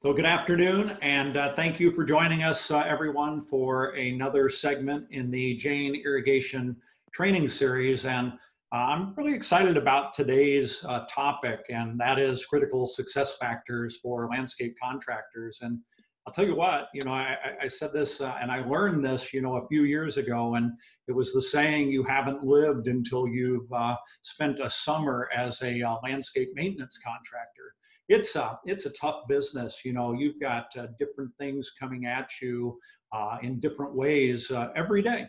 So, good afternoon, and uh, thank you for joining us, uh, everyone, for another segment in the Jain Irrigation Training Series. And uh, I'm really excited about today's uh, topic, and that is critical success factors for landscape contractors. And I'll tell you what, you know, I, I said this uh, and I learned this, you know, a few years ago, and it was the saying, you haven't lived until you've uh, spent a summer as a landscape maintenance contractor it's a it's a tough business. You know, you've got uh, different things coming at you uh, in different ways uh, every day,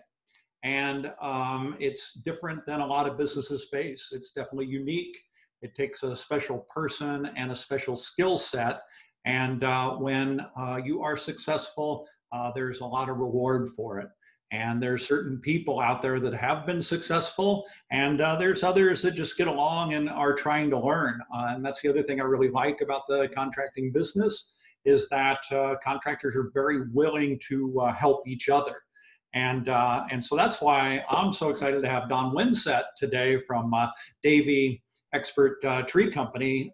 and um, it's different than a lot of businesses face. It's definitely unique. It takes a special person and a special skill set. And uh, when uh, you are successful, uh, there's a lot of reward for it. And there's certain people out there that have been successful, and uh, there's others that just get along and are trying to learn. Uh, and that's the other thing I really like about the contracting business is that uh, contractors are very willing to uh, help each other. And, uh, and so that's why I'm so excited to have Don Winsett today from uh, Davey Expert Tree Company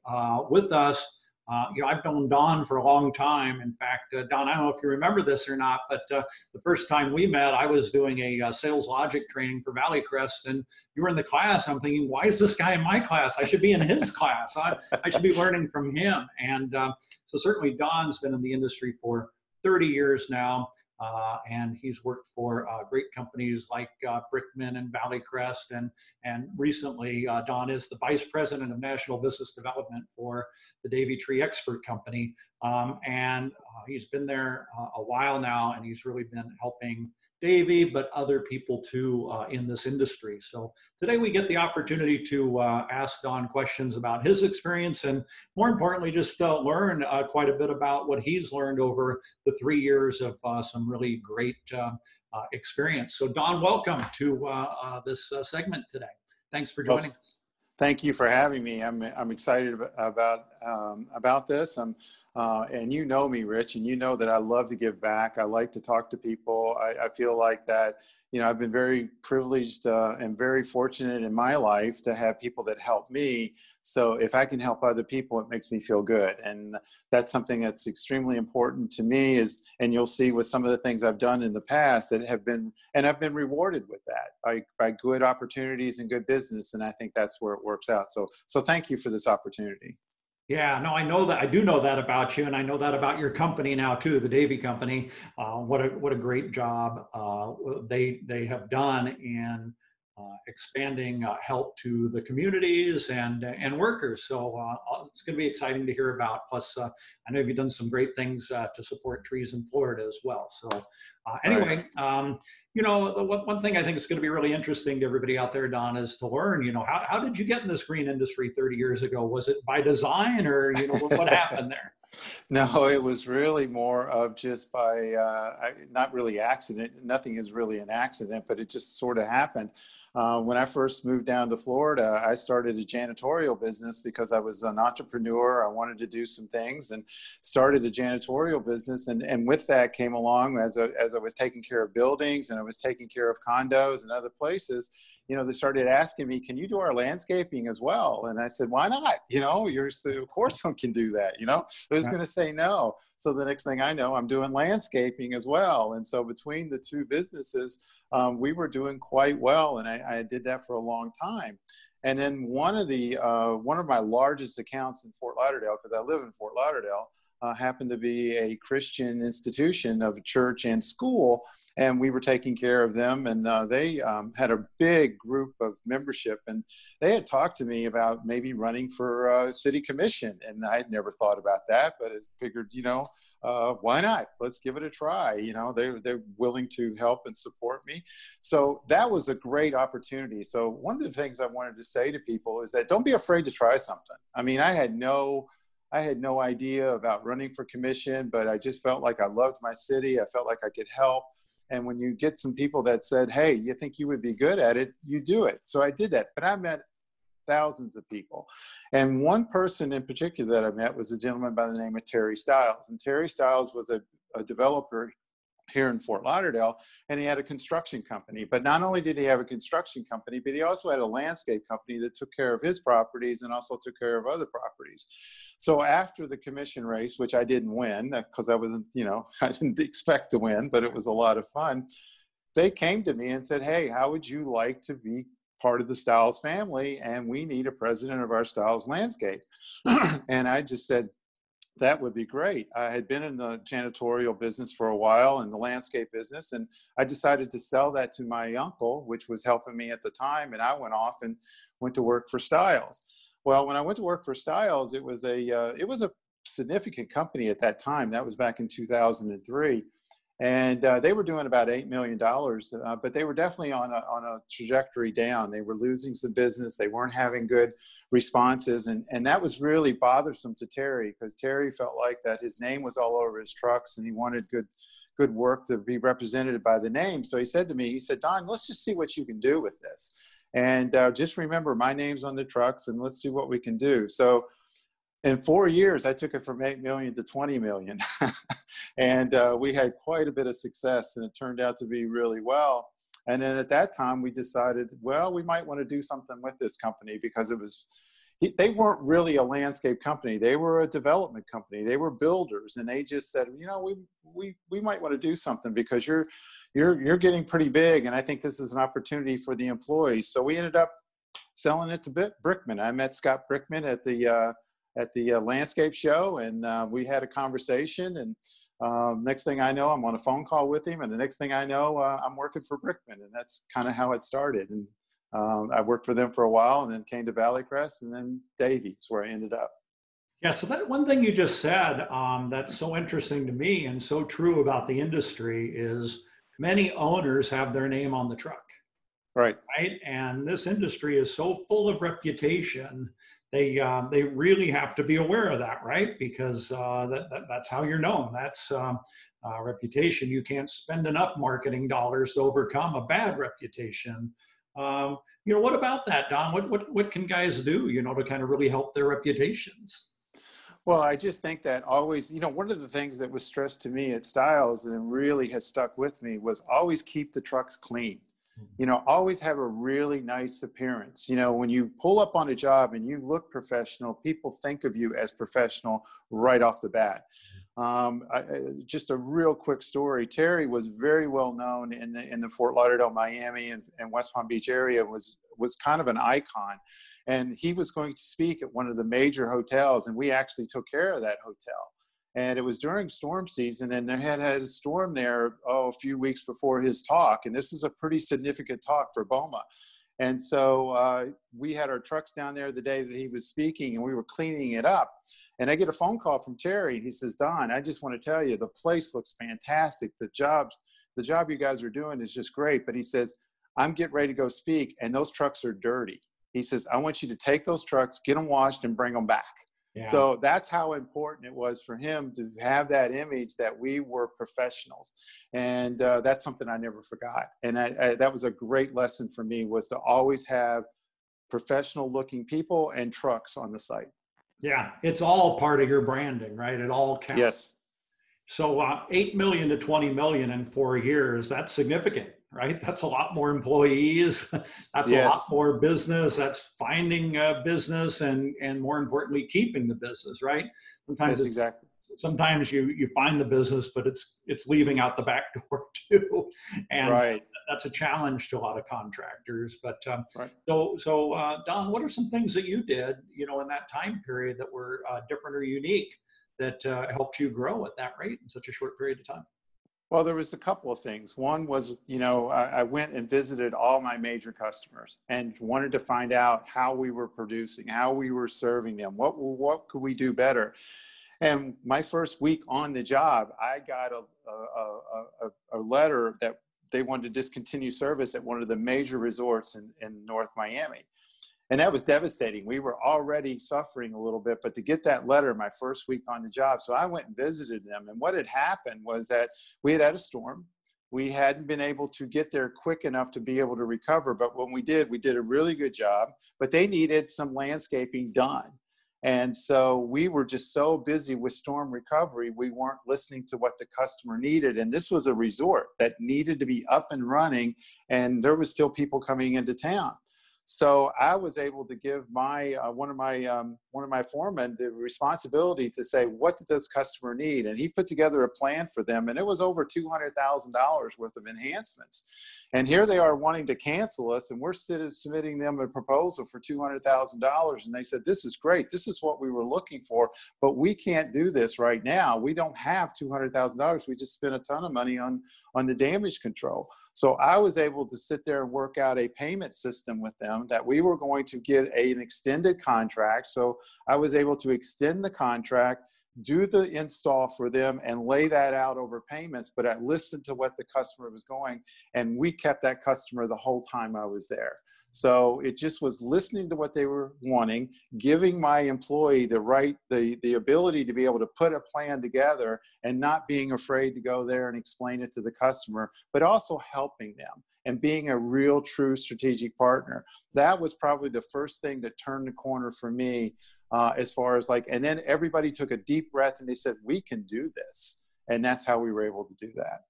with us uh, you know, I've known Don for a long time. In fact, uh, Don, I don't know if you remember this or not, but uh, the first time we met, I was doing a uh, sales logic training for Valley Crest, and you were in the class. I'm thinking, why is this guy in my class? I should be in his class. I, I should be learning from him. And uh, so certainly Don's been in the industry for 30 years now. Uh, and he's worked for uh, great companies like uh, Brickman and Valley Crest. And, and recently, uh, Don is the Vice President of National Business Development for the Davey Tree Expert Company. Um, and uh, he's been there uh, a while now, and he's really been helping Davey, but other people too uh, in this industry. So today we get the opportunity to uh, ask Don questions about his experience and more importantly, just uh, learn uh, quite a bit about what he's learned over the three years of uh, some really great uh, experience. So Don, welcome to this segment today. Thanks for joining well, us. Thank you for having me. I'm, I'm excited about, um, about this. I'm uh, and you know me, Rich, and you know that I love to give back. I like to talk to people. I, I feel like that, you know, I've been very privileged uh, and very fortunate in my life to have people that help me. So if I can help other people, it makes me feel good. And that's something that's extremely important to me is, and you'll see with some of the things I've done in the past that have been, and I've been rewarded with that by, by good opportunities and good business. And I think that's where it works out. So, so thank you for this opportunity. Yeah, no, I know that. I do know that about you, and I know that about your company now too, the Davey Company. Uh, what a what a great job uh, they they have done in expanding uh, help to the communities and and workers. So uh, it's going to be exciting to hear about. Plus, uh, I know you've done some great things to support trees in Florida as well. So anyway. Um, you know, the one, one thing I think is going to be really interesting to everybody out there, Don, is to learn, you know, how, how did you get in this green industry 30 years ago? Was it by design or, you know, what, what happened there? No, it was really more of just by uh, not really accident. Nothing is really an accident, but it just sort of happened. Uh, when I first moved down to Florida, I started a janitorial business because I was an entrepreneur. I wanted to do some things and started a janitorial business. And, and with that came along as, a, as I was taking care of buildings and I was taking care of condos and other places, you know, they started asking me, can you do our landscaping as well? And I said, why not? You know, you're, of course I can do that, you know, going to say no? So the next thing I know, I'm doing landscaping as well. And so between the two businesses, um, we were doing quite well. And I, I, did that for a long time. And then one of the, uh, one of my largest accounts in Fort Lauderdale, because I live in Fort Lauderdale, uh, happened to be a Christian institution of church and school and we were taking care of them. And uh, they um, had a big group of membership, and they had talked to me about maybe running for uh, city commission. And I had never thought about that, but I figured, you know, uh, why not? Let's give it a try. You know, they're they're willing to help and support me. So that was a great opportunity. So one of the things I wanted to say to people is that don't be afraid to try something. I mean, I had no I had no idea about running for commission, but I just felt like I loved my city. I felt like I could help. And when you get some people that said, hey, you think you would be good at it, you do it. So I did that. But I met thousands of people. And one person in particular that I met was a gentleman by the name of Terry Stiles. And Terry Stiles was a, a developer here in Fort Lauderdale, and he had a construction company. But not only did he have a construction company, but he also had a landscape company that took care of his properties and also took care of other properties. So after the commission race, which I didn't win uh, because I wasn't, you know, I didn't expect to win, but it was a lot of fun. They came to me and said, "Hey, how would you like to be part of the Stiles family? And we need a president of our Stiles landscape." and I just said, that would be great. I had been in the janitorial business for a while in the landscape business, and I decided to sell that to my uncle, which was helping me at the time. And I went off and went to work for Stiles. Well, when I went to work for Stiles, it was a uh, it was a significant company at that time. That was back in 2003, and uh, they were doing about eight million dollars, uh, but they were definitely on a on a trajectory down. They were losing some business. They weren't having good responses and and that was really bothersome to terry because terry felt like that his name was all over his trucks and he wanted good good work to be represented by the name. So he said to me he said don let's just see what you can do with this. And uh, just remember my name's on the trucks and let's see what we can do. So in four years i took it from 8 million to 20 million. And uh, we had quite a bit of success and it turned out to be really well. And then at that time, we decided, well, we might want to do something with this company because it was, they weren't really a landscape company. They were a development company. They were builders, and they just said, you know, we we we might want to do something because you're you're you're getting pretty big, and I think this is an opportunity for the employees. So we ended up selling it to Brickman. I met Scott Brickman at the uh, at the uh, landscape show, and uh, we had a conversation and um, next thing I know, I'm on a phone call with him, and the next thing I know, uh, I'm working for Brickman, and that's kind of how it started. And um, I worked for them for a while, and then came to Valley Crest, and then Davey's, where I ended up. Yeah, so that one thing you just said um, that's so interesting to me and so true about the industry is many owners have their name on the truck. Right. Right. And this industry is so full of reputation they uh, they really have to be aware of that, right? Because uh, that, that, that's how you're known. That's um, uh, reputation. You can't spend enough marketing dollars to overcome a bad reputation. Um, you know, what about that, Don? What what what can guys do? You know, to kind of really help their reputations. Well, I just think that always, you know, one of the things that was stressed to me at Stiles and really has stuck with me was always keep the trucks clean you know always have a really nice appearance. You know when you pull up on a job and you look professional people think of you as professional right off the bat. Um, I, just a real quick story. Terry was very well known in the in the fort lauderdale miami and, and west palm beach area was was kind of an icon. And he was going to speak at one of the major hotels and we actually took care of that hotel and it was during storm season and they had had a storm there oh a few weeks before his talk and this is a pretty significant talk for boma. And so uh, we had our trucks down there the day that he was speaking and we were cleaning it up and i get a phone call from terry and he says don i just want to tell you the place looks fantastic. The jobs the job you guys are doing is just great. But he says i'm getting ready to go speak and those trucks are dirty. He says i want you to take those trucks get them washed and bring them back so that's how important it was for him to have that image that we were professionals, and uh, that's something I never forgot. And I, I, that was a great lesson for me was to always have professional-looking people and trucks on the site. Yeah, it's all part of your branding, right? It all counts. Yes. So uh, eight million to twenty million in four years—that's significant right? That's a lot more employees. That's yes. a lot more business. That's finding a business and and more importantly, keeping the business, right? Sometimes it's exactly. Sometimes you you find the business, but it's it's leaving out the back door too, and right. that's a challenge to a lot of contractors. But um, right. so so uh, Don, what are some things that you did, you know, in that time period that were uh, different or unique that uh, helped you grow at that rate in such a short period of time? Well, there was a couple of things. One was, you know, I, I, went and visited all my major customers and wanted to find out how we were producing, how we were serving them, what what could we do better. And my first week on the job, I got a a, a, a letter that they wanted to discontinue service at one of the major resorts in, in North Miami and that was devastating. We were already suffering a little bit, but to get that letter my first week on the job, so I went and visited them. And what had happened was that we had had a storm. We hadn't been able to get there quick enough to be able to recover, but when we did, we did a really good job. But they needed some landscaping done. And so we were just so busy with storm recovery, we weren't listening to what the customer needed. And this was a resort that needed to be up and running, and there was still people coming into town. So I was able to give my uh, one of my um, one of my foremen the responsibility to say what did this customer need, and he put together a plan for them, and it was over two hundred thousand dollars worth of enhancements. And here they are wanting to cancel us, and we're submitting them a proposal for two hundred thousand dollars, and they said this is great, this is what we were looking for, but we can't do this right now. We don't have two hundred thousand dollars. We just spent a ton of money on on the damage control. So I was able to sit there and work out a payment system with them that we were going to get a, an extended contract. So I was able to extend the contract, do the install for them, and lay that out over payments. But I listened to what the customer was going, and we kept that customer the whole time I was there. So it just was listening to what they were wanting, giving my employee the right, the, the ability to be able to put a plan together and not being afraid to go there and explain it to the customer, but also helping them and being a real true strategic partner. That was probably the first thing that turned the corner for me uh, as far as like, and then everybody took a deep breath and they said, we can do this. And that's how we were able to do that.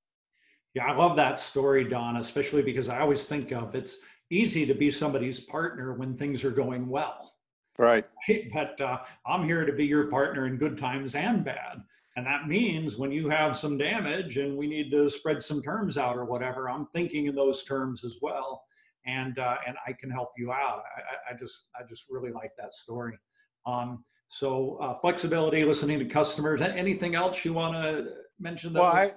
Yeah, I love that story, Don, especially because I always think of it's easy to be somebody's partner when things are going well. Right. But uh, I'm here to be your partner in good times and bad. And that means when you have some damage and we need to spread some terms out or whatever, I'm thinking in those terms as well. And, uh, and I can help you out. I, I, just, I just really like that story. Um, so uh, flexibility, listening to customers, anything else you want to mention? That well, I,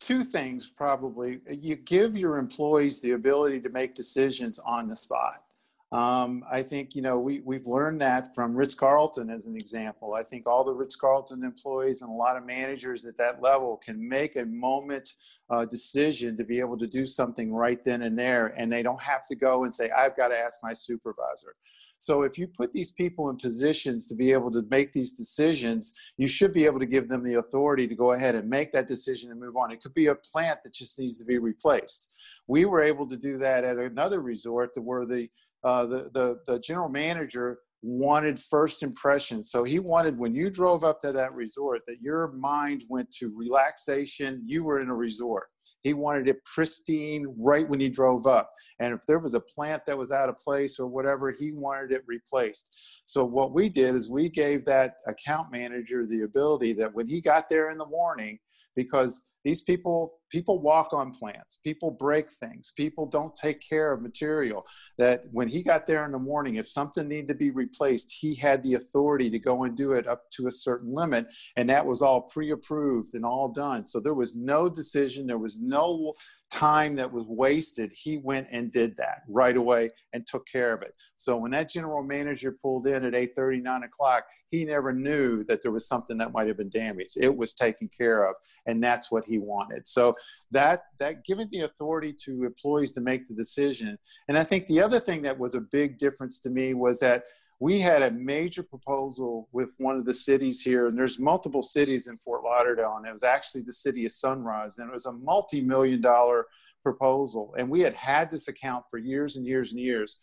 two things probably. You give your employees the ability to make decisions on the spot. Um, I think, you know, we, we've learned that from Ritz Carlton as an example. I think all the Ritz Carlton employees and a lot of managers at that level can make a moment uh, decision to be able to do something right then and there, and they don't have to go and say, I've got to ask my supervisor. So if you put these people in positions to be able to make these decisions, you should be able to give them the authority to go ahead and make that decision and move on. It could be a plant that just needs to be replaced. We were able to do that at another resort where the uh, the, the, the general manager wanted first impression. So he wanted when you drove up to that resort that your mind went to relaxation. You were in a resort. He wanted it pristine right when you drove up. And if there was a plant that was out of place or whatever, he wanted it replaced. So what we did is we gave that account manager the ability that when he got there in the morning, because these people people walk on plants. People break things. People don't take care of material. That when he got there in the morning if something needed to be replaced he had the authority to go and do it up to a certain limit and that was all pre-approved and all done. So there was no decision. There was no time that was wasted, he went and did that right away and took care of it. So when that general manager pulled in at 8 30, 9 o'clock, he never knew that there was something that might have been damaged. It was taken care of, and that's what he wanted. So that that giving the authority to employees to make the decision. And I think the other thing that was a big difference to me was that we had a major proposal with one of the cities here, and there's multiple cities in Fort Lauderdale, and it was actually the city of Sunrise, and it was a multi-million dollar proposal. And we had had this account for years and years and years.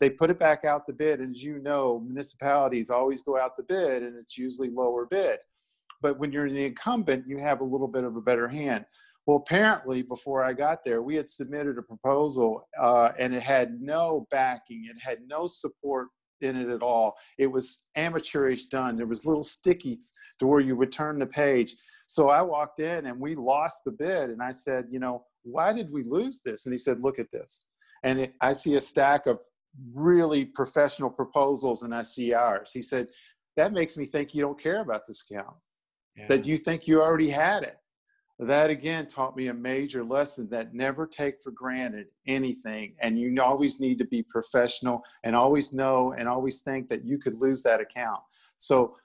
They put it back out the bid, and as you know, municipalities always go out the bid, and it's usually lower bid. But when you're in the incumbent, you have a little bit of a better hand. Well, apparently, before I got there, we had submitted a proposal uh, and it had no backing, it had no support in it at all. It was amateurish done. There was little sticky to where you would turn the page. So I walked in and we lost the bid. And I said, you know, why did we lose this? And he said, look at this. And it, I see a stack of really professional proposals and I see ours. He said, that makes me think you don't care about this account, yeah. that you think you already had it that again taught me a major lesson that never take for granted anything and you always need to be professional and always know and always think that you could lose that account. So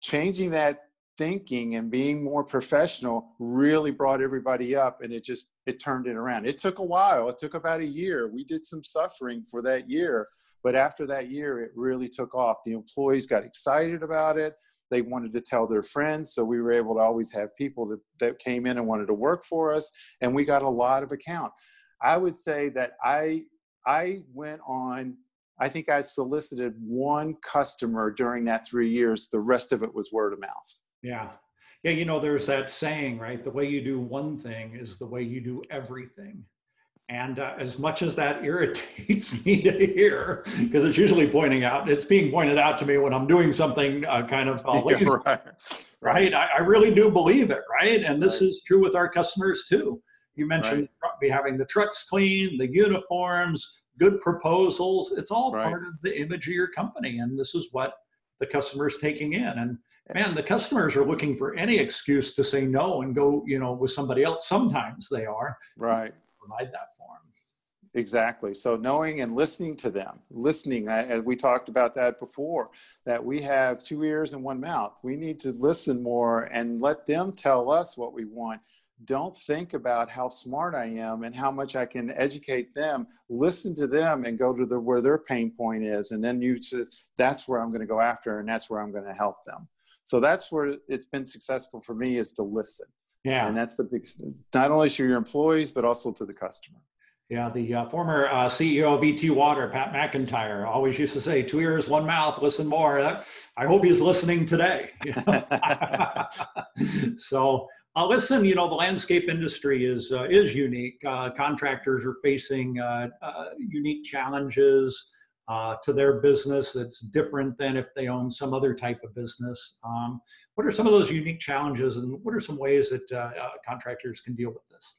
changing that thinking and being more professional really brought everybody up and it just it turned it around. It took a while it took about a year. We did some suffering for that year but after that year it really took off. The employees got excited about it they wanted to tell their friends. So we were able to always have people that, that came in and wanted to work for us. And we got a lot of account. I would say that I, I went on I think I solicited one customer during that three years. The rest of it was word of mouth. Yeah. Yeah, you know, there's that saying, right? The way you do one thing is the way you do everything. And uh, as much as that irritates me to hear, because it's usually pointing out, it's being pointed out to me when I'm doing something uh, kind of uh, lazy, yeah, right? right? I, I, really do believe it, right? And this right. is true with our customers too. You mentioned right. having the trucks clean, the uniforms, good proposals. It's all right. part of the image of your company. And this is what the customer's taking in. And man, the customers are looking for any excuse to say no and go, you know, with somebody else. Sometimes they are. Right. Provide that for them. Exactly. So knowing and listening to them, listening, as we talked about that before, that we have two ears and one mouth. We need to listen more and let them tell us what we want don't think about how smart I am and how much I can educate them. Listen to them and go to the where their pain point is, and then you that's where I'm going to go after, and that's where I'm going to help them. So that's where it's been successful for me is to listen. Yeah, and that's the big not only to your employees but also to the customer. Yeah, the uh, former uh, CEO of ET Water, Pat McIntyre, always used to say, two ears, one mouth, listen more. I hope he's listening today. so uh, listen, you know the landscape industry is uh, is unique. Uh, contractors are facing unique challenges uh, to their business that's different than if they own some other type of business. Um, what are some of those unique challenges, and what are some ways that uh, uh, contractors can deal with this?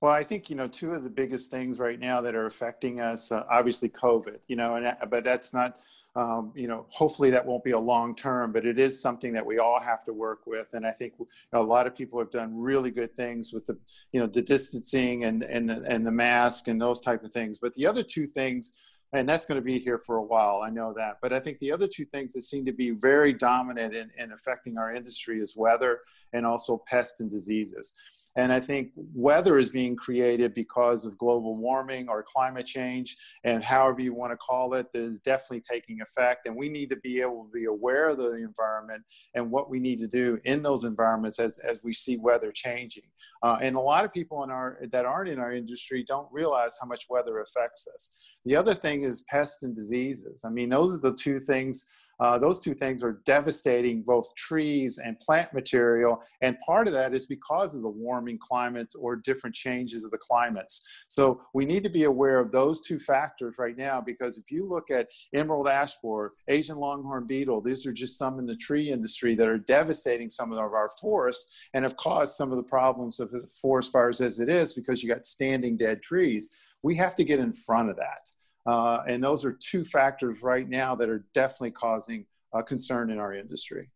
Well, I think you know two of the biggest things right now that are affecting us, uh, obviously COVID. You know, and but that's not um, you know, hopefully that won't be a long term, but it is something that we all have to work with. And I think a lot of people have done really good things with the, you know, the distancing and and the, and the mask and those type of things. But the other two things, and that's going to be here for a while, I know that. But I think the other two things that seem to be very dominant in, in affecting our industry is weather and also pests and diseases. And I think weather is being created because of global warming or climate change, and however you want to call it, that is definitely taking effect. And we need to be able to be aware of the environment and what we need to do in those environments as, as we see weather changing. Uh, and a lot of people in our that aren't in our industry don't realize how much weather affects us. The other thing is pests and diseases. I mean, those are the two things uh, those two things are devastating both trees and plant material. And part of that is because of the warming climates or different changes of the climates. So we need to be aware of those two factors right now because if you look at emerald ash borer, Asian longhorn beetle, these are just some in the tree industry that are devastating some of our forests and have caused some of the problems of forest fires as it is because you got standing dead trees. We have to get in front of that. Uh, and those are two factors right now that are definitely causing uh, concern in our industry.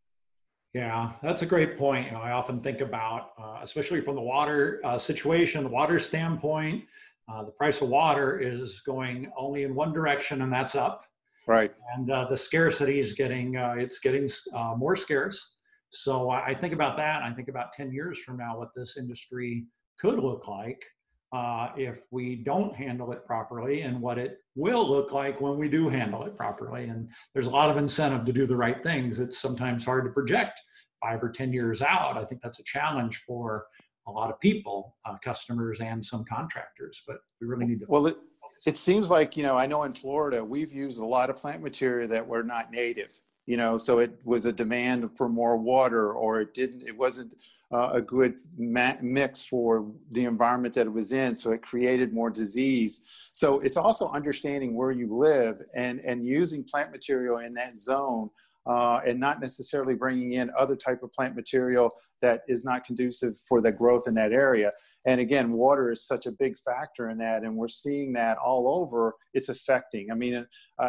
Yeah, that's a great point. You know, I often think about, uh, especially from the water uh, situation, the water standpoint, uh, the price of water is going only in one direction, and that's up. Right. And uh, the scarcity is getting it's getting more scarce. So I think about that. I think about 10 years from now what this industry could look like uh, if we don't handle it properly and what it will look like when we do handle it properly. And there's a lot of incentive to do the right things. It's sometimes hard to project five or 10 years out. I think that's a challenge for a lot of people, uh, customers and some contractors, but we really need to. Well, it, it seems like, you know, I know in Florida, we've used a lot of plant material that were not native you know so it was a demand for more water or it didn't it wasn't uh, a good mix for the environment that it was in so it created more disease. So it's also understanding where you live and and using plant material in that zone uh, and not necessarily bringing in other type of plant material that is not conducive for the growth in that area. And again, water is such a big factor in that, and we're seeing that all over. It's affecting. I mean, uh,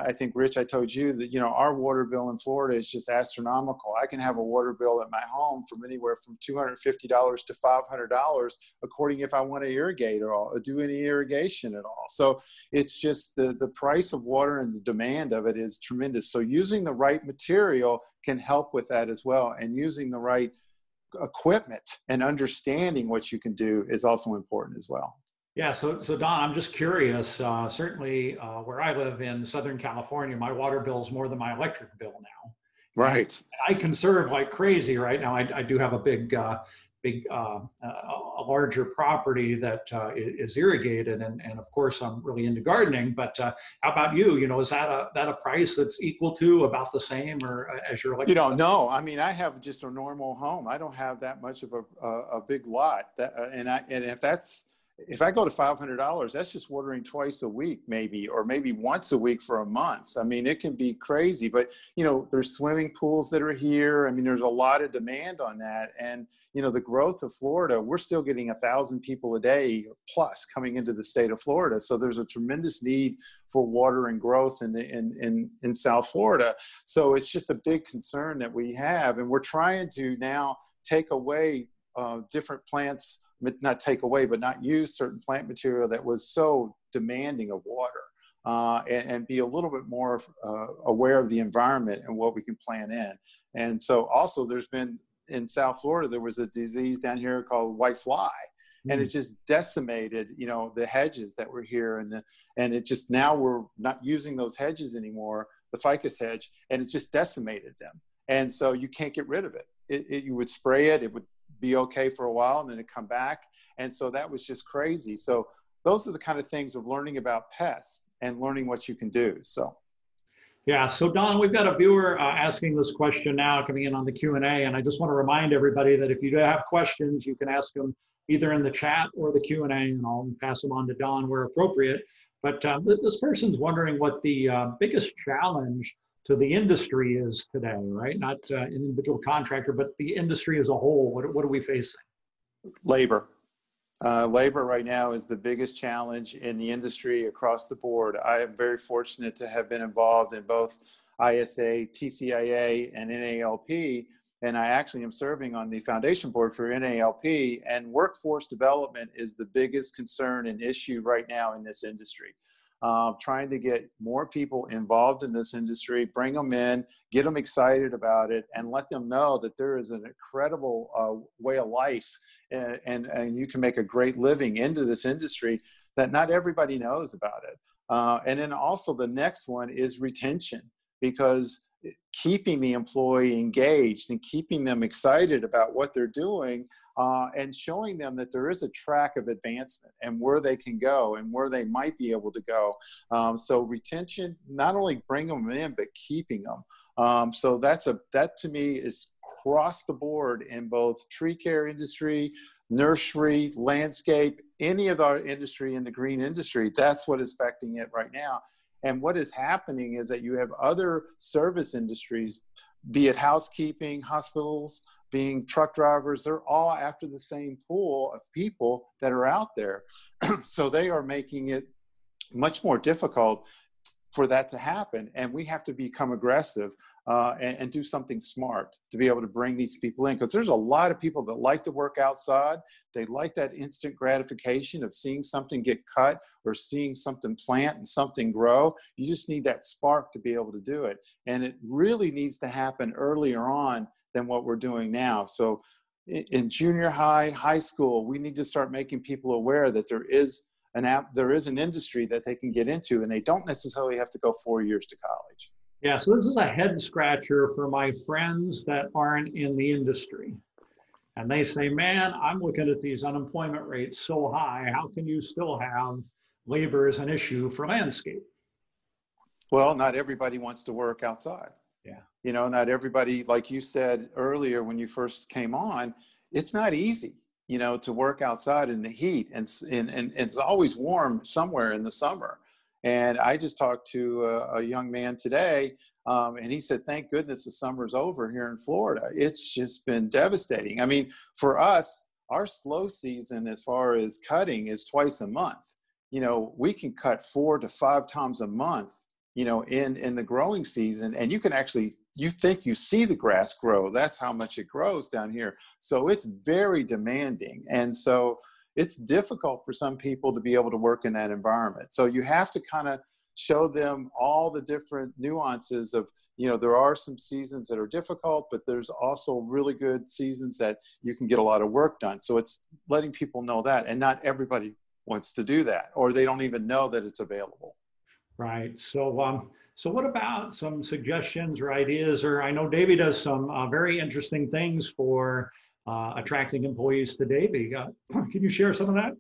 I think Rich, I told you that you know our water bill in Florida is just astronomical. I can have a water bill at my home from anywhere from two hundred fifty dollars to five hundred dollars, according if I want to irrigate or do any irrigation at all. So it's just the the price of water and the demand of it is tremendous. So using the right material can help with that as well, and using the right equipment and understanding what you can do is also important as well. Yeah, so so Don, I'm just curious. Uh, certainly, uh, where I live in Southern California, my water bill is more than my electric bill now. Right. I conserve like crazy right now. I, I do have a big uh, big, uh, a larger property that uh, is irrigated. And, and of course, I'm really into gardening. But uh, how about you? You know, is that a that a price that's equal to about the same, or uh, as you're like? You know, no. I mean, I have just a normal home. I don't have that much of a a, a big lot. That, uh, and I and if that's if I go to $500, that's just watering twice a week, maybe, or maybe once a week for a month. I mean, it can be crazy, but you know, there's swimming pools that are here. I mean, there's a lot of demand on that. And, you know, the growth of Florida, we're still getting a thousand people a day plus coming into the state of Florida. So there's a tremendous need for water and growth in, the, in, in, in South Florida. So it's just a big concern that we have. And we're trying to now take away uh, different plants not take away, but not use certain plant material that was so demanding of water. Uh, and, and, be a little bit more uh, aware of the environment and what we can plant in. And so, also, there's been in South Florida, there was a disease down here called white fly. And it mm. just decimated, you know, the hedges that were here, and the, and it just now we're not using those hedges anymore, the ficus hedge, and it just decimated them. And so you can't get rid of it. It, it, you would spray it, it would be okay for a while and then it come back. And so that was just crazy. So those are the kind of things of learning about pests and learning what you can do. So. Yeah, so Don, we've got a viewer uh, asking this question now coming in on the Q&A, and I just want to remind everybody that if you do have questions, you can ask them either in the chat or the Q&A, and I'll pass them on to Don where appropriate. But um, this person's wondering what the uh, biggest challenge to the industry is today, right? Not uh, an individual contractor, but the industry as a whole. What, what are we facing? Labor. Uh, labor right now is the biggest challenge in the industry across the board. I am very fortunate to have been involved in both ISA, TCIA, and NALP. And I actually am serving on the foundation board for NALP. And workforce development is the biggest concern and issue right now in this industry uh, trying to get more people involved in this industry, bring them in, get them excited about it, and let them know that there is an incredible uh, way of life and, and, and, you can make a great living into this industry that not everybody knows about it. Uh, and then also the next one is retention because keeping the employee engaged and keeping them excited about what they're doing uh, and showing them that there is a track of advancement and where they can go and where they might be able to go. Um, so retention, not only bring them in, but keeping them. Um, so that's a that to me is across the board in both tree care industry, nursery, landscape, any of our industry in the green industry. That's what is affecting it right now. And what is happening is that you have other service industries, be it housekeeping, hospitals, being truck drivers, they're all after the same pool of people that are out there. so they are making it much more difficult for that to happen. And we have to become aggressive uh, and, and, do something smart to be able to bring these people in. Because there's a lot of people that like to work outside. They like that instant gratification of seeing something get cut or seeing something plant and something grow. You just need that spark to be able to do it. And it really needs to happen earlier on than what we're doing now. So in junior high, high school, we need to start making people aware that there is an app, there is an industry that they can get into, and they don't necessarily have to go four years to college. Yeah, so this is a head scratcher for my friends that aren't in the industry. And they say, man, I'm looking at these unemployment rates so high. How can you still have labor as an issue for landscape? Well, not everybody wants to work outside. Yeah. You know, not everybody, like you said earlier when you first came on, it's not easy, you know, to work outside in the heat and, and, and it's always warm somewhere in the summer. And I just talked to a, a young man today, um, and he said, Thank goodness the summer's over here in Florida. It's just been devastating. I mean, for us, our slow season as far as cutting is twice a month. You know, we can cut four to five times a month you know in in the growing season and you can actually you think you see the grass grow that's how much it grows down here so it's very demanding and so it's difficult for some people to be able to work in that environment so you have to kind of show them all the different nuances of you know there are some seasons that are difficult but there's also really good seasons that you can get a lot of work done so it's letting people know that and not everybody wants to do that or they don't even know that it's available Right. So, um, so what about some suggestions or ideas? Or I know Davey does some uh, very interesting things for uh, attracting employees to Davey. Uh, can you share some of that?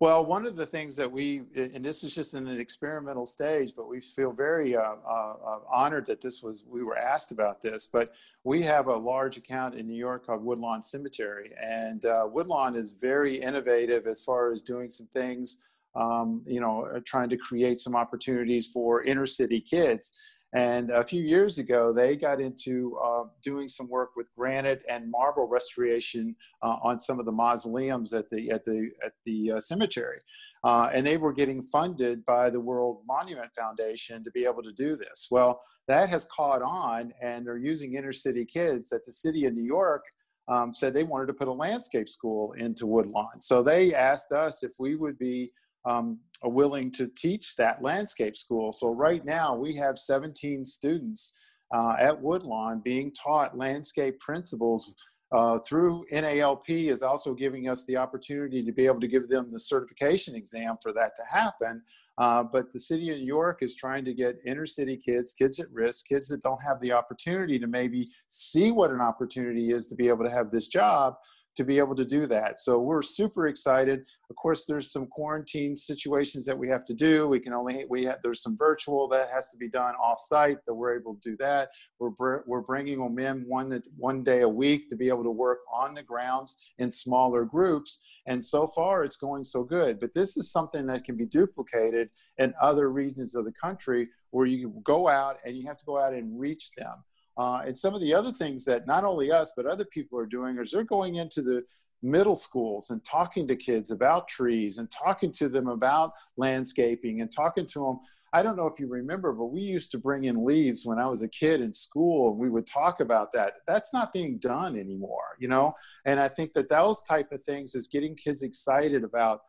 Well, one of the things that we, and this is just in an experimental stage, but we feel very uh, uh, uh, honored that this was, we were asked about this, but we have a large account in New York called Woodlawn Cemetery. And uh, Woodlawn is very innovative as far as doing some things, um, you know, uh, trying to create some opportunities for inner city kids. And a few years ago, they got into uh, doing some work with granite and marble restoration uh, on some of the mausoleums at the at the at the uh, cemetery, uh, and they were getting funded by the World Monument Foundation to be able to do this. Well, that has caught on, and they're using inner city kids. That the city of New York um, said they wanted to put a landscape school into Woodlawn, so they asked us if we would be um, willing to teach that landscape school. So right now we have 17 students uh, at Woodlawn being taught landscape principles uh, through NALP is also giving us the opportunity to be able to give them the certification exam for that to happen. Uh, but the city of New York is trying to get inner city kids, kids at risk, kids that don't have the opportunity to maybe see what an opportunity is to be able to have this job to be able to do that. So we're super excited. Of course, there's some quarantine situations that we have to do. We can only we have, there's some virtual that has to be done off site that we're able to do that. We're we're bringing them in one one day a week to be able to work on the grounds in smaller groups. And so far, it's going so good. But this is something that can be duplicated in other regions of the country where you go out and you have to go out and reach them. Uh, and some of the other things that not only us, but other people are doing is they're going into the middle schools and talking to kids about trees and talking to them about landscaping and talking to them. I don't know if you remember, but we used to bring in leaves when I was a kid in school and we would talk about that. That's not being done anymore, you know? And I think that those type of things is getting kids excited about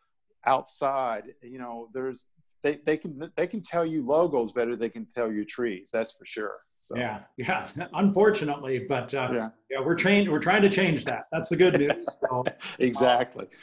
outside. You know, there's, they, they can, they can tell you logos better than they can tell you trees. That's for sure. So. Yeah, yeah. Unfortunately, but uh, yeah. yeah, we're trained. We're trying to change that. That's the good news. So, exactly. Uh,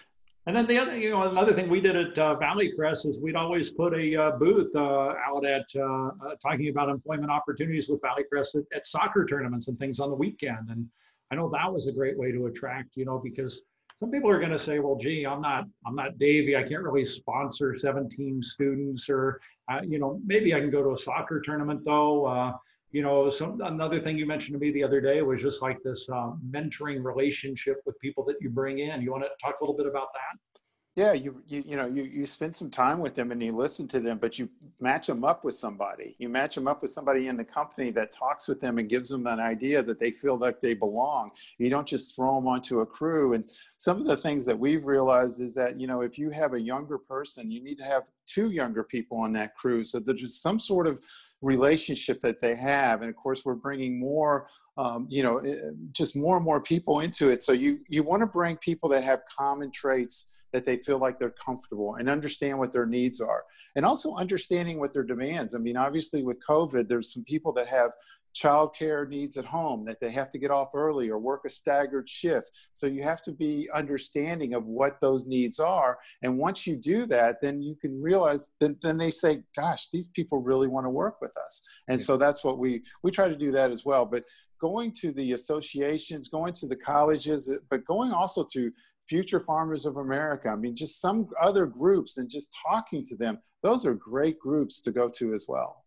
and then the other, you know, another thing we did at uh, Valley Crest is we'd always put a uh, booth uh, out at uh, talking about employment opportunities with Valley Crest at, at, soccer tournaments and things on the weekend. And I know that was a great way to attract, you know, because some people are going to say, well, gee, I'm not, I'm not Davey. I can't really sponsor 17 students, or, you know, maybe I can go to a soccer tournament though you know, some another thing you mentioned to me the other day was just like this um, mentoring relationship with people that you bring in. You want to talk a little bit about that? Yeah, you you you know you you spend some time with them and you listen to them, but you match them up with somebody. You match them up with somebody in the company that talks with them and gives them an idea that they feel like they belong. You don't just throw them onto a crew. And some of the things that we've realized is that you know if you have a younger person, you need to have two younger people on that crew so there's some sort of relationship that they have. And of course, we're bringing more um, you know eh, just more and more people into it. So you you want to bring people that have common traits that they feel like they're comfortable and understand what their needs are. And also understanding what their demands. I mean obviously with covid there's some people that have childcare needs at home that they have to get off early or work a staggered shift. So you have to be understanding of what those needs are. And once you do that then you can realize then, then they say gosh these people really want to work with us. And yeah. so that's what we we try to do that as well. But going to the associations going to the colleges but going also to Future Farmers of America. I mean, just some other groups and just talking to them. Those are great groups to go to as well.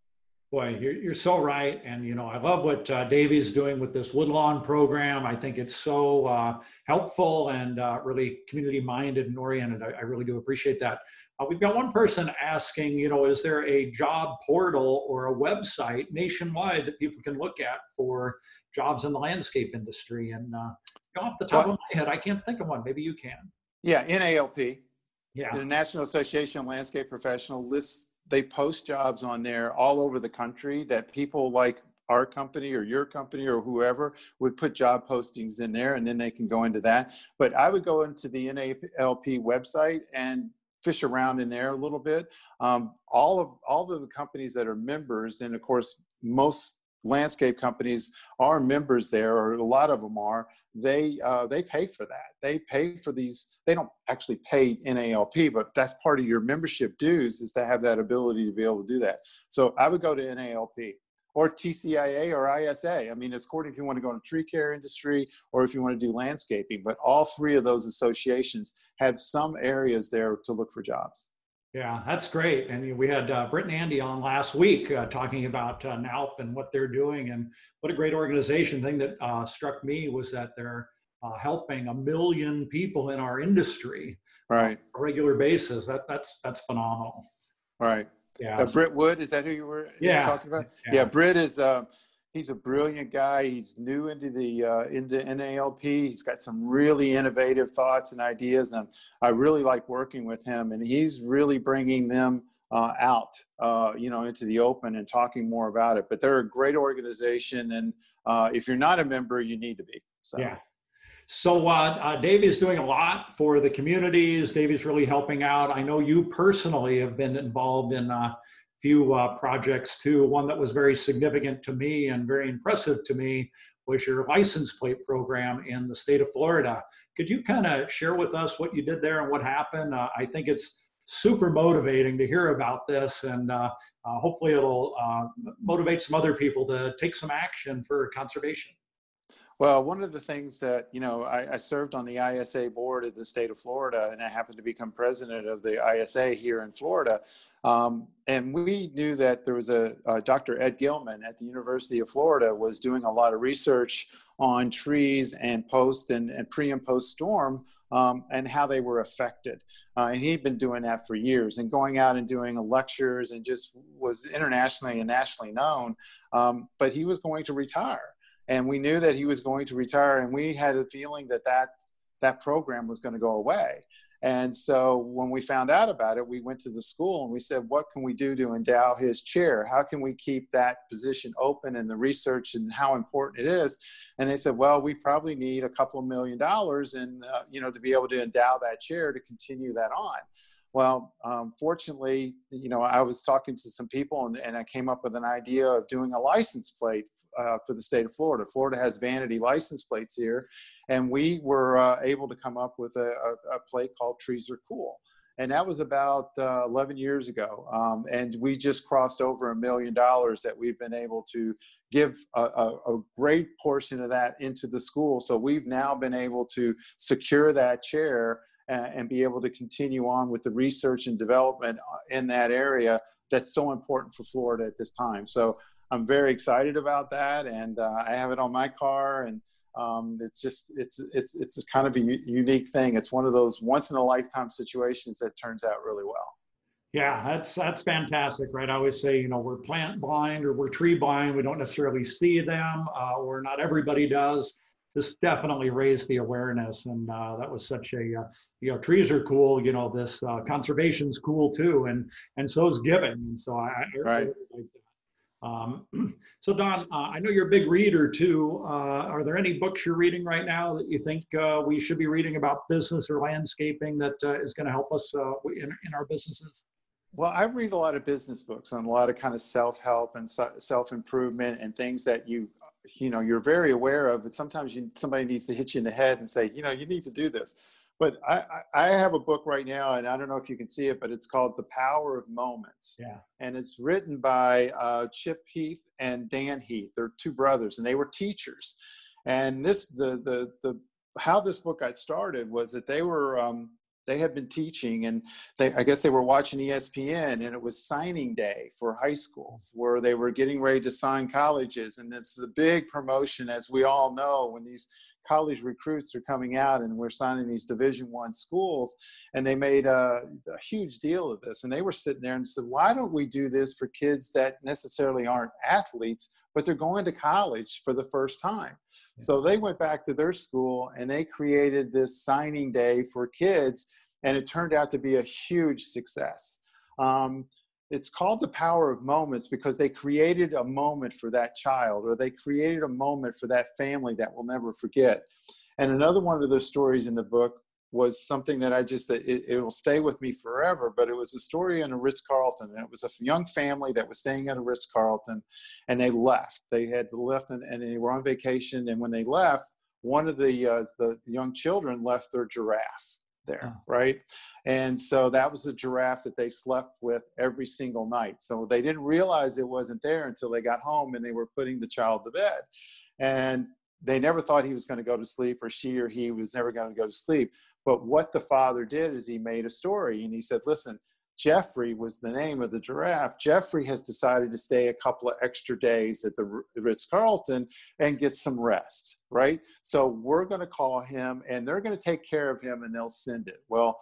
Boy, you're, you're so right. And, you know, I love what uh, Davey's doing with this Woodlawn program. I think it's so uh, helpful and uh, really community minded and oriented. I, I really do appreciate that. Uh, we've got one person asking, you know, is there a job portal or a website nationwide that people can look at for jobs in the landscape industry? And uh, off the top what? of my head, I can't think of one. Maybe you can. Yeah, NALP. Yeah. The National Association of Landscape Professional lists, they post jobs on there all over the country that people like our company or your company or whoever would put job postings in there and then they can go into that. But I would go into the NALP website and fish around in there a little bit. Um, all of all of the companies that are members, and of course, most landscape companies are members there, or a lot of them are, they uh, they pay for that. They pay for these. They don't actually pay NALP, but that's part of your membership dues is to have that ability to be able to do that. So I would go to NALP, or TCIA or ISA. I mean, it's according if you want to go into tree care industry or if you want to do landscaping, but all three of those associations have some areas there to look for jobs. Yeah, that's great. And we had uh, Britt and Andy on last week uh, talking about uh, NALP and what they're doing and what a great organization. Thing that uh, struck me was that they're uh, helping a million people in our industry right on a regular basis. That that's that's phenomenal. Right. Yeah. Uh, Britt Wood, is that who you were yeah. talking about? Yeah, yeah Britt is uh, he's a brilliant guy. He's new into the uh, into NALP. He's got some really innovative thoughts and ideas, and I really like working with him. And he's really bringing them uh, out, uh, you know, into the open and talking more about it. But they're a great organization, and uh, if you're not a member, you need to be. So. Yeah, so uh, uh, Davey is doing a lot for the communities. Davey's really helping out. I know you personally have been involved in a few uh, projects too. One that was very significant to me and very impressive to me was your license plate program in the state of Florida. Could you kind of share with us what you did there and what happened? Uh, I think it's super motivating to hear about this and uh, uh, hopefully it'll motivate some other people to take some action for conservation. Well, one of the things that, you know, I, I, served on the ISA board of the state of Florida, and I happened to become president of the ISA here in Florida. Um, and we knew that there was a, a, Dr. Ed Gilman at the University of Florida was doing a lot of research on trees and post and, and pre and post storm um, and how they were affected. Uh, and he'd been doing that for years and going out and doing lectures and just was internationally and nationally known. Um, but he was going to retire and we knew that he was going to retire and we had a feeling that that that program was going to go away. And so when we found out about it we went to the school and we said what can we do to endow his chair how can we keep that position open and the research and how important it is? And they said well we probably need a couple of million dollars and uh, you know to be able to endow that chair to continue that on well, um, fortunately, you know, I was talking to some people and, and I came up with an idea of doing a license plate uh, for the state of Florida. Florida has vanity license plates here, and we were uh, able to come up with a, a, a, plate called Trees Are Cool. And that was about uh, 11 years ago. Um, and we just crossed over a million dollars that we've been able to give a, a, a, great portion of that into the school. So we've now been able to secure that chair and be able to continue on with the research and development uh, in that area that's so important for Florida at this time. So I'm very excited about that, and uh, I have it on my car, and um, it's just it's it's it's kind of a unique thing. It's one of those once in a lifetime situations that turns out really well. Yeah, that's that's fantastic, right? I always say, you know, we're plant blind or we're tree blind. We don't necessarily see them, uh, or not everybody does this definitely raised the awareness and uh, that was such a uh, you know trees are cool you know this uh, conservation's cool too and and so is giving and so i, I right. really like that um, so don uh, i know you're a big reader too uh, are there any books you're reading right now that you think uh, we should be reading about business or landscaping that is going to help us in, in our businesses well, I read a lot of business books on a lot of kind of self-help and self-improvement and things that you you know you're very aware of but sometimes you, somebody needs to hit you in the head and say you know you need to do this. But I, I have a book right now and i don't know if you can see it but it's called the power of moments. Yeah. And it's written by uh, chip heath and dan heath. They're two brothers and they were teachers. And this the the the how this book got started was that they were um, they had been teaching and they i guess they were watching espn and it was signing day for high schools where they were getting ready to sign colleges. And it's the big promotion as we all know when these college recruits are coming out and we're signing these division one schools and they made a, a, huge deal of this. And they were sitting there and said why don't we do this for kids that necessarily aren't athletes but they're going to college for the first time? So they went back to their school and they created this signing day for kids and it turned out to be a huge success. Um, it's called the power of moments because they created a moment for that child or they created a moment for that family that we'll never forget. And another one of those stories in the book was something that i just it, it will stay with me forever but it was a story in a ritz-carlton and it was a young family that was staying at a ritz-carlton and they left. They had left and, and they were on vacation and when they left one of the uh, the young children left their giraffe there, oh. right? And so that was the giraffe that they slept with every single night. So they didn't realize it wasn't there until they got home and they were putting the child to bed. And they never thought he was going to go to sleep or she or he was never going to go to sleep. But what the father did is he made a story and he said, listen, Jeffrey was the name of the giraffe. Jeffrey has decided to stay a couple of extra days at the Ritz Carlton and get some rest, right? So we're going to call him and they're going to take care of him and they'll send it. Well,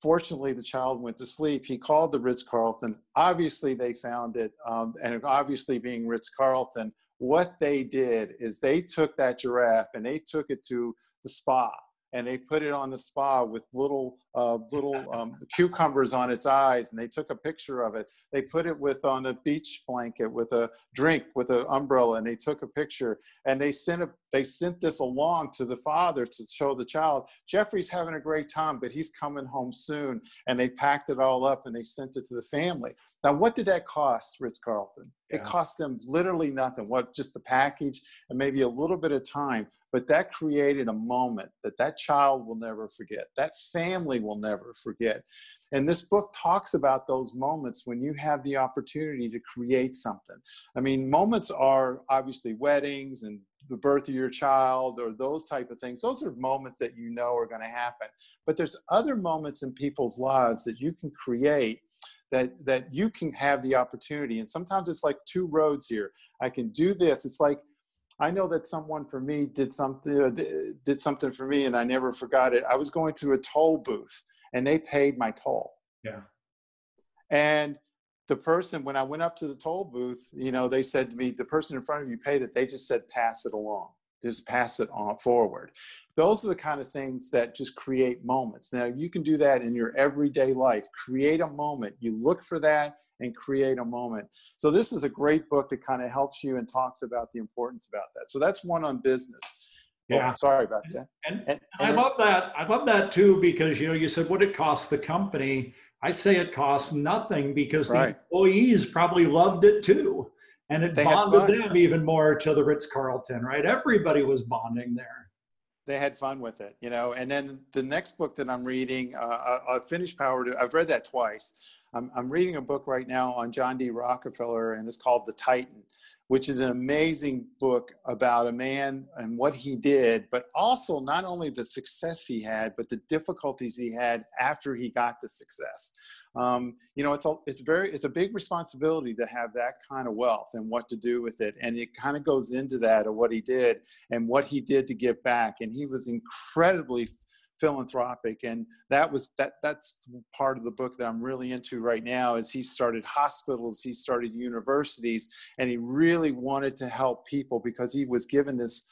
fortunately, the child went to sleep. He called the Ritz Carlton. Obviously, they found it. Um, and obviously, being Ritz Carlton, what they did is they took that giraffe and they took it to the spa and they put it on the spa with little uh, little um, cucumbers on its eyes and they took a picture of it. They put it with on a beach blanket with a drink with an umbrella and they took a picture and they sent a, they sent this along to the father to show the child jeffrey's having a great time but he's coming home soon and they packed it all up and they sent it to the family now what did that cost ritz-carlton yeah. it cost them literally nothing what just the package and maybe a little bit of time but that created a moment that that child will never forget that family will never forget. And this book talks about those moments when you have the opportunity to create something. I mean, moments are obviously weddings and the birth of your child or those type of things those are moments that you know are going to happen but there's other moments in people's lives that you can create that that you can have the opportunity and sometimes it's like two roads here i can do this it's like I know that someone for me did something uh, did something for me, and I never forgot it. I was going to a toll booth, and they paid my toll. Yeah. And the person, when I went up to the toll booth, you know, they said to me, "The person in front of you paid it." They just said, "Pass it along." Just pass it on forward. Those are the kind of things that just create moments. Now you can do that in your everyday life. Create a moment. You look for that and create a moment. So this is a great book that kind of helps you and talks about the importance about that. So that's one on business. Oh, yeah. Oh, sorry about that. And, and, and I love that. I love that too because you know you said what it costs the company. I say it costs nothing because right. the employees probably loved it too, and it they bonded them even more to the Ritz Carlton. Right? Everybody was bonding there. They had fun with it, you know. And then the next book that I'm reading, uh, I, I finished Power to. I've read that twice. I'm, I'm reading a book right now on John D. Rockefeller, and it's called The Titan, which is an amazing book about a man and what he did, but also not only the success he had, but the difficulties he had after he got the success. Um, you know, it's a it's very it's a big responsibility to have that kind of wealth and what to do with it, and it kind of goes into that of what he did and what he did to give back, and he was incredibly philanthropic and that was that that's part of the book that i'm really into right now is he started hospitals he started universities and he really wanted to help people because he was given this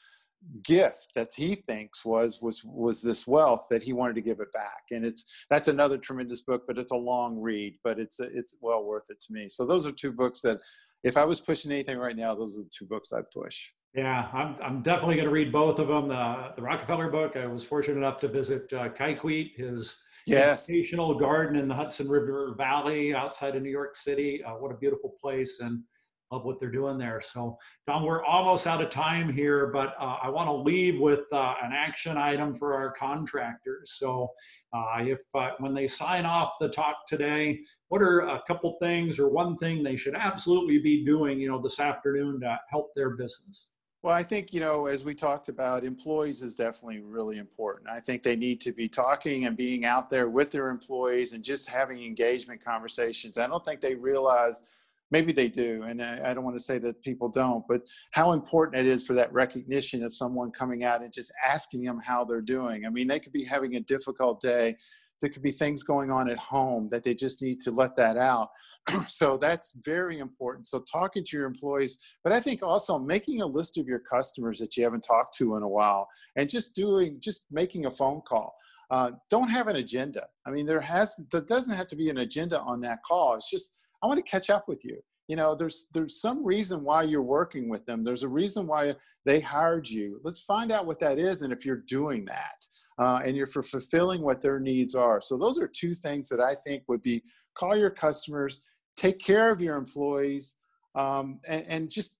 gift that he thinks was was was this wealth that he wanted to give it back. And it's that's another tremendous book but it's a long read but it's it's well worth it to me. So those are two books that if i was pushing anything right now those are the two books i'd push yeah, I'm, I'm definitely going to read both of them. The, the Rockefeller book, I was fortunate enough to visit uh, Kykuit, his yes. educational garden in the Hudson River Valley outside of New York City. Uh, what a beautiful place and love what they're doing there. So, Don, we're almost out of time here, but uh, I want to leave with uh, an action item for our contractors. So, uh, if uh, when they sign off the talk today, what are a couple things or one thing they should absolutely be doing, you know, this afternoon to help their business? Well, I think, you know, as we talked about, employees is definitely really important. I think they need to be talking and being out there with their employees and just having engagement conversations. I don't think they realize, maybe they do, and I, don't want to say that people don't, but how important it is for that recognition of someone coming out and just asking them how they're doing. I mean, they could be having a difficult day there could be things going on at home that they just need to let that out. so that's very important. So talking to your employees, but I think also making a list of your customers that you haven't talked to in a while and just doing, just making a phone call. Uh, don't have an agenda. I mean, there has, there doesn't have to be an agenda on that call. It's just, I want to catch up with you you know there's there's some reason why you're working with them. There's a reason why they hired you. Let's find out what that is and if you're doing that uh, and you're for fulfilling what their needs are. So those are two things that i think would be call your customers take care of your employees um, and, and just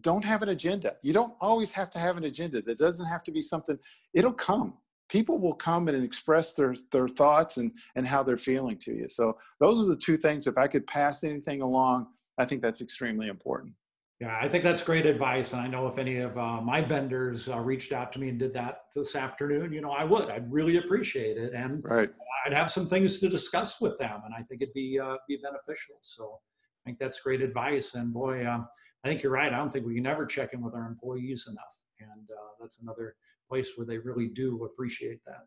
don't have an agenda. You don't always have to have an agenda. That doesn't have to be something it'll come. People will come and express their their thoughts and and how they're feeling to you. So those are the two things. If I could pass anything along, I think that's extremely important. Yeah, I think that's great advice. And I know if any of uh, my vendors uh, reached out to me and did that this afternoon, you know, I would. I'd really appreciate it, and right. I'd have some things to discuss with them, and I think it'd be uh, be beneficial. So I think that's great advice. And boy, um, I think you're right. I don't think we can ever check in with our employees enough, and uh, that's another place where they really do appreciate that.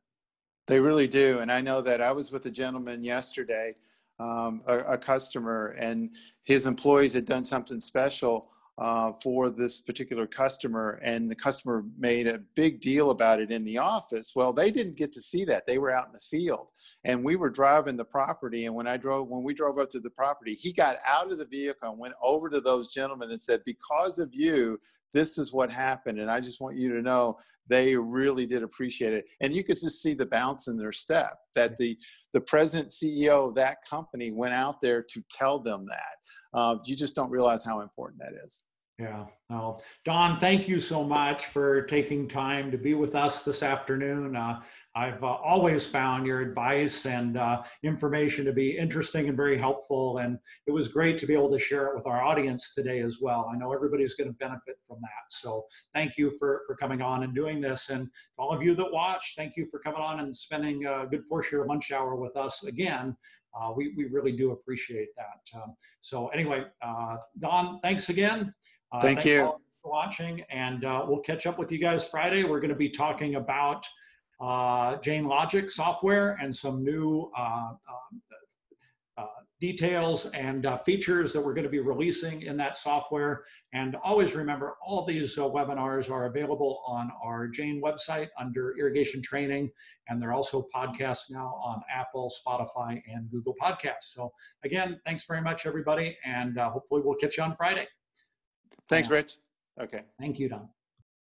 They really do, and I know that I was with a gentleman yesterday, um, a, a customer, and his employees had done something special uh, for this particular customer, and the customer made a big deal about it in the office. Well, they didn't get to see that; they were out in the field, and we were driving the property. And when I drove, when we drove up to the property, he got out of the vehicle and went over to those gentlemen and said, "Because of you, this is what happened and i just want you to know they really did appreciate it and you could just see the bounce in their step that the the president ceo of that company went out there to tell them that uh, you just don't realize how important that is yeah. Well, Don, thank you so much for taking time to be with us this afternoon. Uh, I've uh, always found your advice and uh, information to be interesting and very helpful. And it was great to be able to share it with our audience today as well. I know everybody's going to benefit from that. So thank you for, for coming on and doing this. And all of you that watch, thank you for coming on and spending a good portion of your lunch hour with us again. Uh, we, we really do appreciate that. Um, so anyway, uh, Don, thanks again. Uh, Thank you. for watching, and uh, we'll catch up with you guys Friday. We're going to be talking about uh, Jain Logic software and some new uh, um, uh, details and uh, features that we're going to be releasing in that software. And always remember, all these webinars are available on our Jain website under irrigation training, and they're also podcasts now on Apple, Spotify, and Google Podcasts. So again, thanks very much, everybody, and hopefully we'll catch you on Friday. Thanks, Rich. Okay. Thank you, Don.